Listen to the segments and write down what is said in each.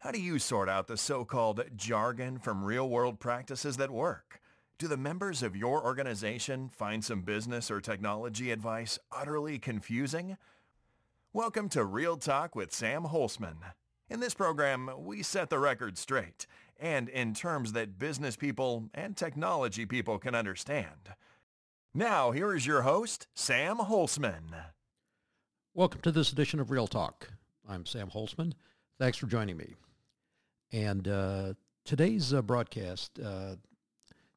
How do you sort out the so-called jargon from real-world practices that work? Do the members of your organization find some business or technology advice utterly confusing? Welcome to Real Talk with Sam Holcman. In this program, we set the record straight and in terms that business people and technology people can understand. Now, here is your host, Sam Holcman. Welcome to this edition of Real Talk. I'm Sam Holcman. Thanks for joining me. And uh, today's uh, broadcast uh,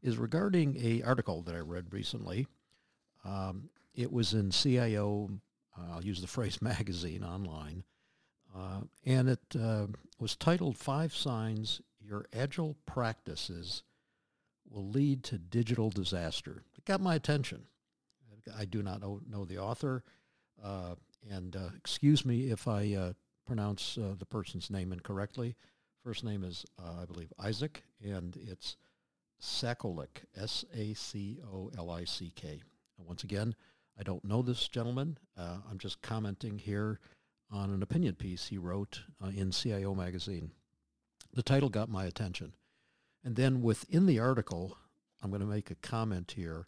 is regarding a article that I read recently. Um, it was in CIO, uh, I'll use the phrase magazine online, uh, and it uh, was titled Five Signs Your Agile Practices Will Lead to Digital Disaster. It got my attention. I do not know, know the author, and excuse me if I pronounce the person's name incorrectly. First name is, uh, I believe, Isaac, and it's Sacolick, S-A-C-O-L-I-C-K. And once again, I don't know this gentleman. Uh, I'm just commenting here on an opinion piece he wrote uh, in CIO magazine. The title got my attention. And then within the article, I'm going to make a comment here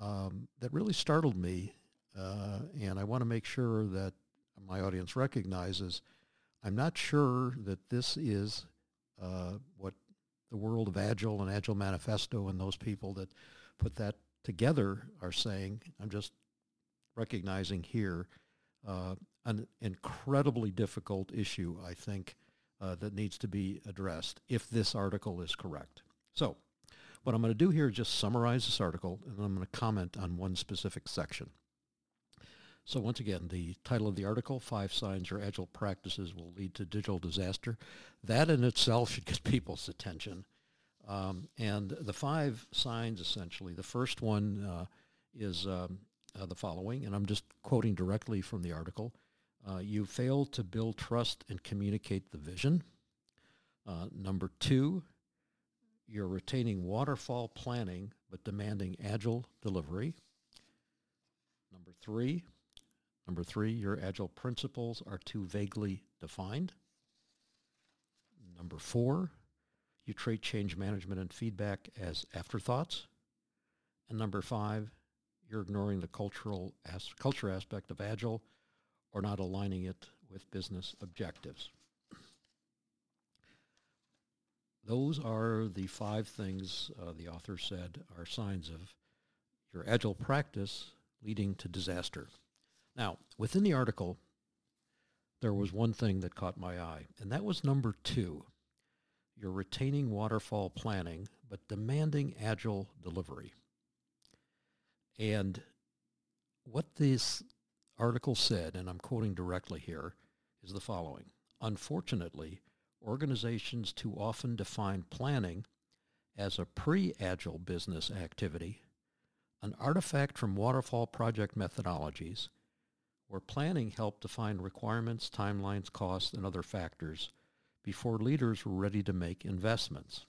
um, that really startled me, uh, and I want to make sure that my audience recognizes I'm not sure that this is uh, what the world of Agile and Agile Manifesto and those people that put that together are saying. I'm just recognizing here uh, an incredibly difficult issue, I think, uh, that needs to be addressed if this article is correct. So what I'm going to do here is just summarize this article, and I'm going to comment on one specific section. So once again, the title of the article, Five Signs Your Agile Practices Will Lead to Digital Disaster. That in itself should get people's attention. Um, and the five signs, essentially, the first one uh, is um, uh, the following, and I'm just quoting directly from the article. Uh, you fail to build trust and communicate the vision. Uh, number two, you're retaining waterfall planning but demanding agile delivery. Number three, Number three, your agile principles are too vaguely defined. Number four, you treat change management and feedback as afterthoughts. And number five, you're ignoring the cultural as- culture aspect of agile or not aligning it with business objectives. Those are the five things uh, the author said are signs of your agile practice leading to disaster. Now, within the article, there was one thing that caught my eye, and that was number two. You're retaining waterfall planning, but demanding agile delivery. And what this article said, and I'm quoting directly here, is the following. Unfortunately, organizations too often define planning as a pre-agile business activity, an artifact from waterfall project methodologies, where planning helped define requirements, timelines, costs, and other factors before leaders were ready to make investments.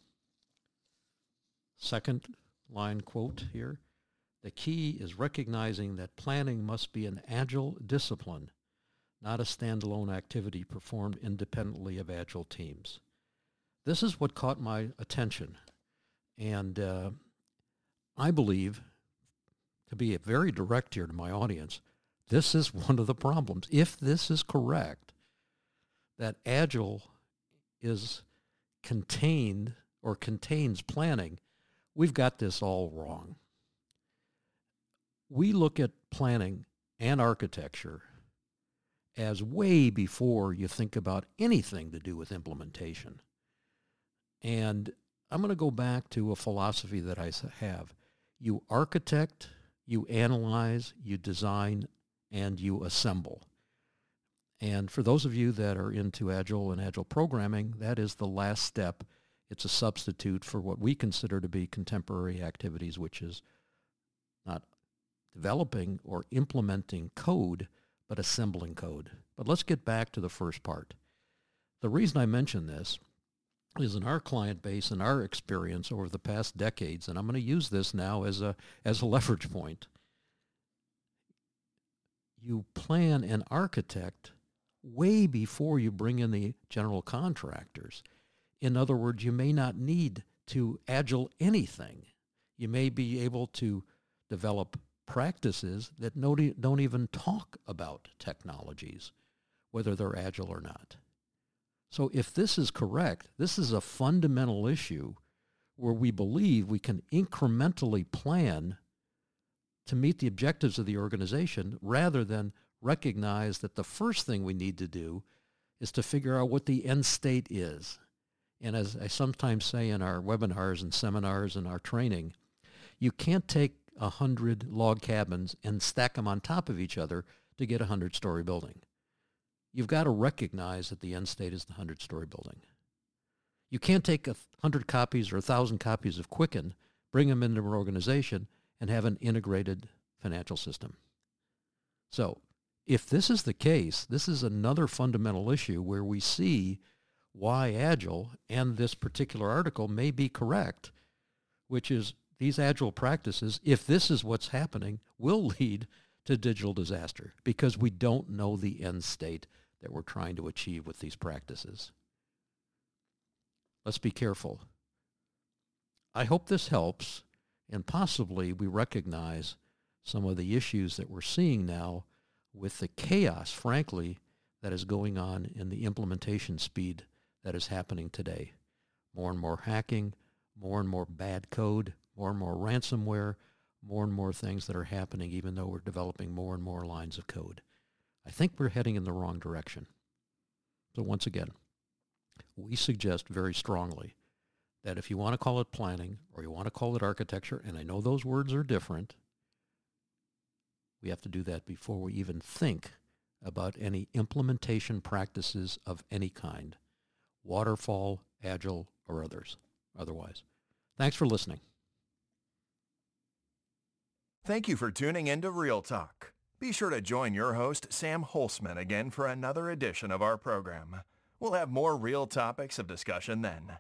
Second line quote here, the key is recognizing that planning must be an agile discipline, not a standalone activity performed independently of agile teams. This is what caught my attention. And uh, I believe, to be very direct here to my audience, this is one of the problems. If this is correct, that Agile is contained or contains planning, we've got this all wrong. We look at planning and architecture as way before you think about anything to do with implementation. And I'm going to go back to a philosophy that I have. You architect, you analyze, you design, and you assemble. And for those of you that are into Agile and Agile programming, that is the last step. It's a substitute for what we consider to be contemporary activities, which is not developing or implementing code, but assembling code. But let's get back to the first part. The reason I mention this is in our client base and our experience over the past decades, and I'm going to use this now as a, as a leverage point you plan and architect way before you bring in the general contractors. In other words, you may not need to agile anything. You may be able to develop practices that don't even talk about technologies, whether they're agile or not. So if this is correct, this is a fundamental issue where we believe we can incrementally plan to meet the objectives of the organization rather than recognize that the first thing we need to do is to figure out what the end state is. And as I sometimes say in our webinars and seminars and our training, you can't take a hundred log cabins and stack them on top of each other to get a hundred-story building. You've got to recognize that the end state is the hundred-story building. You can't take a hundred copies or a thousand copies of Quicken, bring them into an organization, and have an integrated financial system. So if this is the case, this is another fundamental issue where we see why Agile and this particular article may be correct, which is these Agile practices, if this is what's happening, will lead to digital disaster because we don't know the end state that we're trying to achieve with these practices. Let's be careful. I hope this helps and possibly we recognize some of the issues that we're seeing now with the chaos, frankly, that is going on in the implementation speed that is happening today. More and more hacking, more and more bad code, more and more ransomware, more and more things that are happening even though we're developing more and more lines of code. I think we're heading in the wrong direction. So once again, we suggest very strongly that if you want to call it planning or you want to call it architecture, and I know those words are different, we have to do that before we even think about any implementation practices of any kind, waterfall, agile, or others, otherwise. Thanks for listening. Thank you for tuning in to Real Talk. Be sure to join your host, Sam Holcman, again for another edition of our program. We'll have more real topics of discussion then.